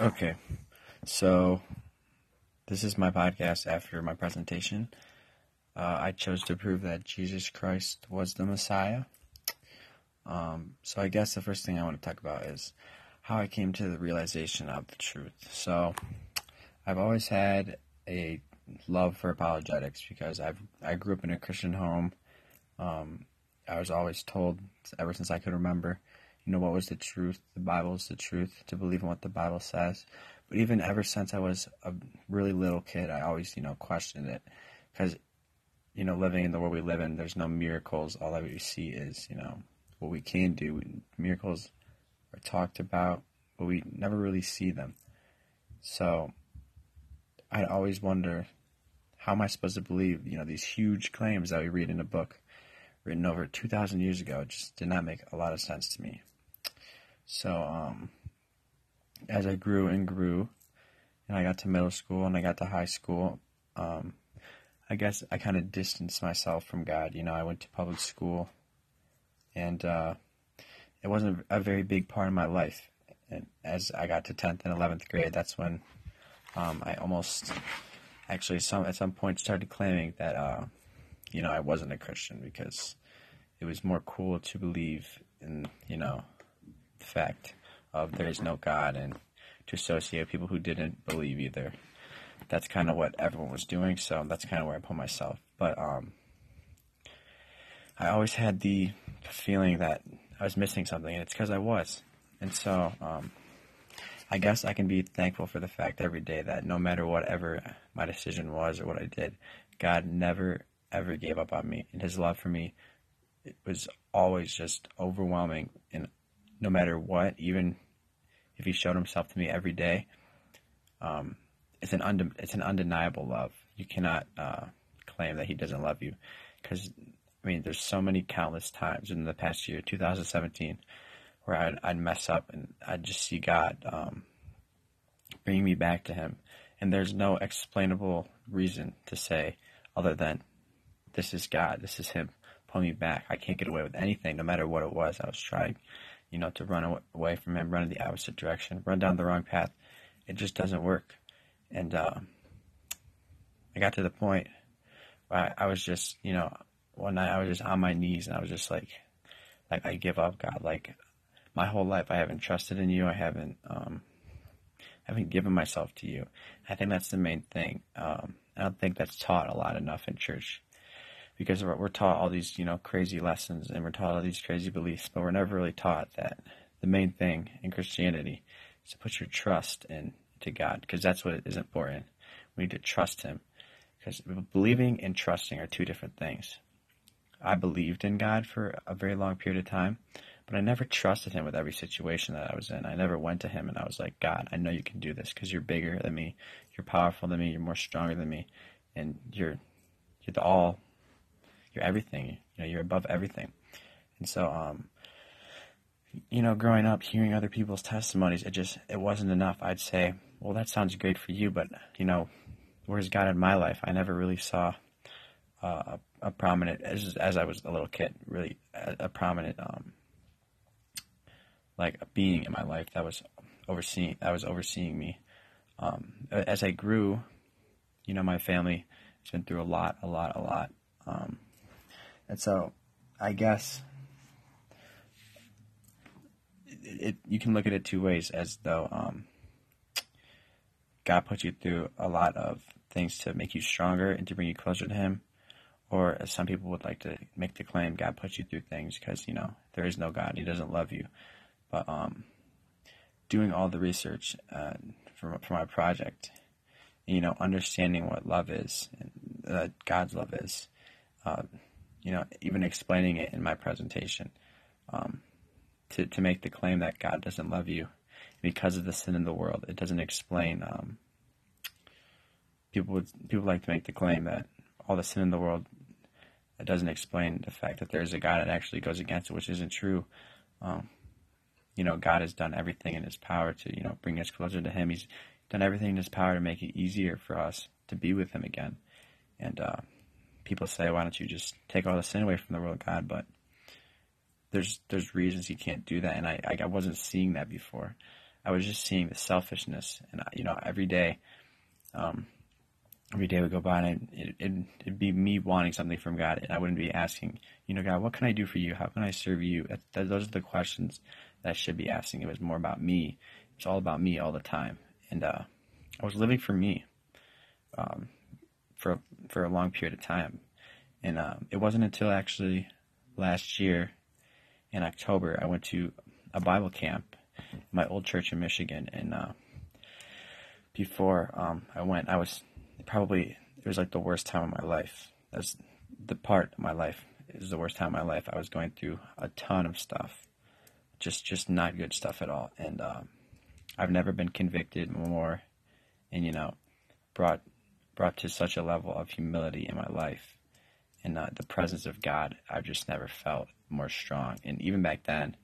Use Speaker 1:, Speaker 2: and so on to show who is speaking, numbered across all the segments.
Speaker 1: Okay, so this is my podcast after my presentation. Uh, I chose to prove that Jesus Christ was the Messiah. Um, so I guess the first thing I want to talk about is how I came to the realization of the truth. So I've always had a love for apologetics because I've I grew up in a Christian home. Um, I was always told ever since I could remember you know, what was the truth? The Bible is the truth, to believe in what the Bible says. But even ever since I was a really little kid, I always, you know, questioned it. Because, you know, living in the world we live in, there's no miracles. All that we see is, you know, what we can do. Miracles are talked about, but we never really see them. So I always wonder how am I supposed to believe, you know, these huge claims that we read in a book written over 2,000 years ago? Just did not make a lot of sense to me. So, um, as I grew and grew, and I got to middle school and I got to high school, um, I guess I kind of distanced myself from God. You know, I went to public school, and uh, it wasn't a very big part of my life. And as I got to 10th and 11th grade, that's when um, I almost, actually, some at some point started claiming that, uh, you know, I wasn't a Christian because it was more cool to believe in, you know, the fact of there is no God and to associate people who didn't believe either. That's kind of what everyone was doing, so that's kind of where I put myself. But um, I always had the feeling that I was missing something, and it's because I was. And so um, I guess I can be thankful for the fact every day that no matter whatever my decision was or what I did, God never ever gave up on me, and His love for me it was always just overwhelming. And no matter what, even if he showed himself to me every day, um, it's an unde- it's an undeniable love. You cannot uh, claim that he doesn't love you, because I mean, there's so many countless times in the past year, 2017, where I'd, I'd mess up and I'd just see God um, bringing me back to Him, and there's no explainable reason to say other than this is God, this is Him pulling me back. I can't get away with anything, no matter what it was I was trying you know, to run away from him, run in the opposite direction, run down the wrong path. It just doesn't work. And uh, I got to the point where I, I, was just, you know, one night I was just on my knees and I was just like, like I give up, God. Like my whole life I haven't trusted in you. I haven't, um, haven't given myself to you. I think that's the main thing. Um, I don't think that's taught a lot enough in church because we're, taught all these you know crazy lessons and we're taught all these crazy beliefs, but we're never really taught that the main thing in Christianity is to put your trust in to God because that's what is important. We need to trust Him because believing and trusting are two different things. I believed in God for a very long period of time, but I never trusted Him with every situation that I was in. I never went to Him and I was like, God, I know you can do this because you're bigger than me, you're powerful than me, you're more stronger than me, and you're you're the all you're everything. You know, you're above everything. And so, um, you know, growing up, hearing other people's testimonies, it just it wasn't enough. I'd say, well, that sounds great for you, but you know, where's God in my life? I never really saw uh, a, prominent as as I was a little kid, really a, a prominent um, like a being in my life that was overseeing that was overseeing me. Um, as I grew, you know, my family has been through a lot, a lot, a lot. Um, and so, I guess it, it, you can look at it two ways, as though um, God put you through a lot of things to make you stronger and to bring you closer to Him, or as some people would like to make the claim, God put you through things because you know there is no God, He doesn't love you. But um, doing all the research uh, for for my project, you know, understanding what love is, and uh, God's love is. Uh, you know, even explaining it in my presentation, um, to, to make the claim that God doesn't love you because of the sin in the world. It doesn't explain. Um, people would people like to make the claim that all the sin in the world it doesn't explain the fact that there's a God that actually goes against it, which isn't true. Um, you know, God has done everything in His power to you know bring us closer to Him. He's done everything in His power to make it easier for us to be with Him again, and uh, people say, why don't you just take all the sin away from the world, God? But there's there's reasons you can't do that, and I I wasn't seeing that before. I was just seeing the selfishness, and you know, every day, um, every day would go by, and it, it, it'd be me wanting something from God, and I wouldn't be asking, you know, God, what can I do for you? How can I serve you? That, those are the questions that I should be asking. It was more about me. It's all about me all the time, and uh, I was living for me um, for for a long period of time, and um, it wasn't until actually last year in October I went to a Bible camp my old church in Michigan, and uh, before um, I went, I was probably it was like the worst time of my life. That's the part of my life is the worst time of my life. I was going through a ton of stuff, just just not good stuff at all, and um, I've never been convicted more, and you know, brought brought to such a level of humility in my life, and uh, the presence of God. I've just never felt more strong, and even back then,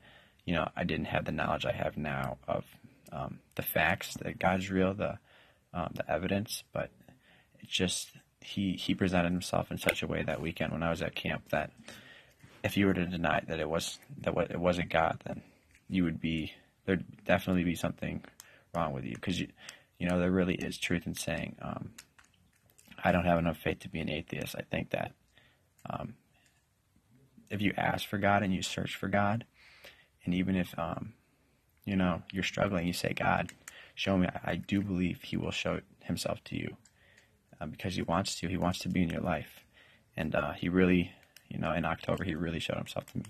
Speaker 1: you know, I didn't have the knowledge I have now of um, the facts that God's real, the um, the evidence, but it's just he he presented himself in such a way that weekend when I was at camp that if you were to deny that it was that it wasn't God, then you would be there'd definitely be something wrong with you because you you know there really is truth in saying um, I don't have enough faith to be an atheist. I think that um, if you ask for God and you search for God, and even if um, you know you're struggling, you say, God, show me. I, do believe He will show Himself to you uh, because He wants to. He wants to be in your life, and uh, He really, you know, in October He really showed Himself to me,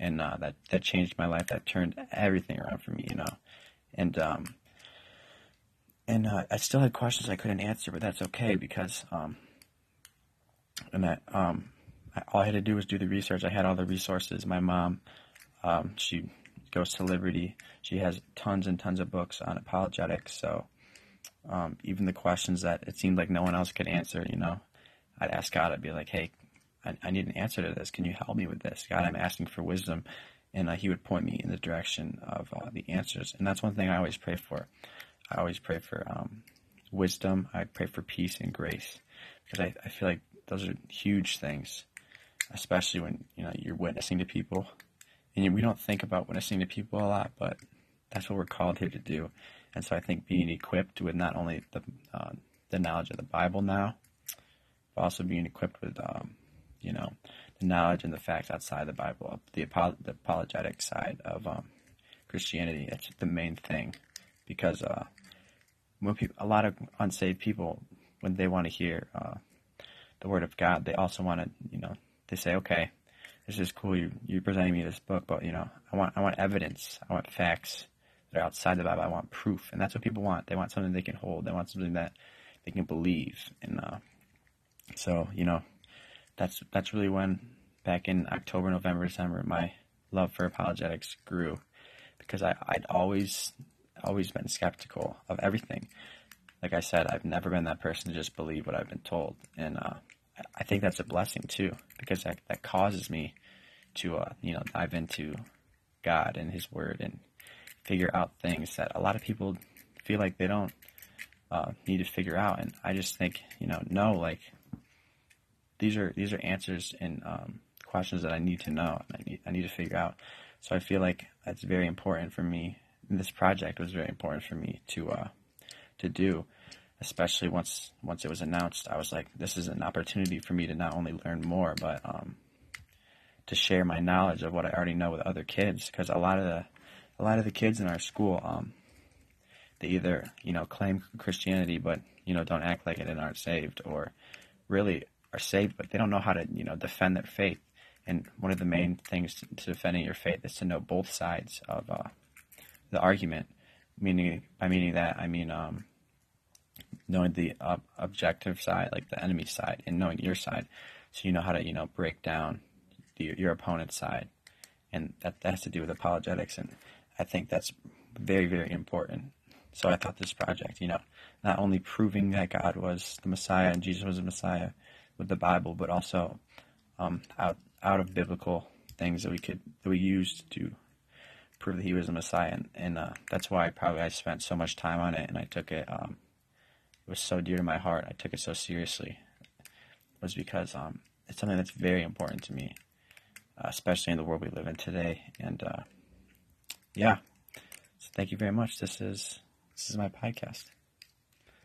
Speaker 1: and uh, that that changed my life. That turned everything around for me, you know, and um, and uh, I still had questions I couldn't answer, but that's okay because um, and that um, all I had to do was do the research. I had all the resources. My mom um, she goes to Liberty. She has tons and tons of books on apologetics. So um, even the questions that it seemed like no one else could answer, you know, I'd ask God. I'd be like, "Hey, I, I need an answer to this. Can you help me with this, God? I'm asking for wisdom." And uh, He would point me in the direction of uh, the answers. And that's one thing I always pray for. I always pray for um, wisdom. I pray for peace and grace because I, I feel like those are huge things, especially when you know you're witnessing to people and we don't think about witnessing to people a lot, but that's what we're called here to do. And so I think being equipped with not only the uh, the knowledge of the Bible now, but also being equipped with um, you know the knowledge and the facts outside the Bible, the, the apologetic side of um, Christianity. That's the main thing, because uh, when people, a lot of unsaved people, when they want to hear uh, the word of God, they also want to you know they say, okay, this is cool. You you're presenting me this book, but you know, I want I want evidence. I want facts that are outside the Bible. I want proof, and that's what people want. They want something they can hold. They want something that they can believe. And uh, so, you know, that's that's really when back in October, November, December, my love for apologetics grew because I I'd always always been skeptical of everything. Like I said, I've never been that person to just believe what I've been told, and uh, I think that's a blessing too, because that, that causes me to, uh, you know, dive into God and His Word and figure out things that a lot of people feel like they don't uh, need to figure out. And I just think, you know, no, like these are these are answers and um, questions that I need to know and I need I need to figure out. So I feel like that's very important for me. This project was very important for me to uh, to do especially once once it was announced, I was like, this is an opportunity for me to not only learn more, but um, to share my knowledge of what I already know with other kids. Because a lot of the a lot of the kids in our school, um, they either you know claim Christianity, but you know don't act like it and aren't saved, or really are saved, but they don't know how to you know defend their faith. And one of the main things to, to defending your faith is to know both sides of uh, the argument. Meaning, by meaning that, I mean um, knowing the ob- objective side, like the enemy side, and knowing your side, so you know how to you know break down the, your opponent's side, and that, that has to do with apologetics, and I think that's very very important. So I thought this project, you know, not only proving that God was the Messiah and Jesus was the Messiah with the Bible, but also um, out out of biblical things that we could that we used to prove that He was the Messiah, and, and uh, that's why probably I spent so much time on it, and I took it. Um, it was so dear to my heart. I took it so seriously. Was because um, it's something that's very important to me, uh, especially in the world we live in today. And uh, yeah, so thank you very much. This is this is my podcast.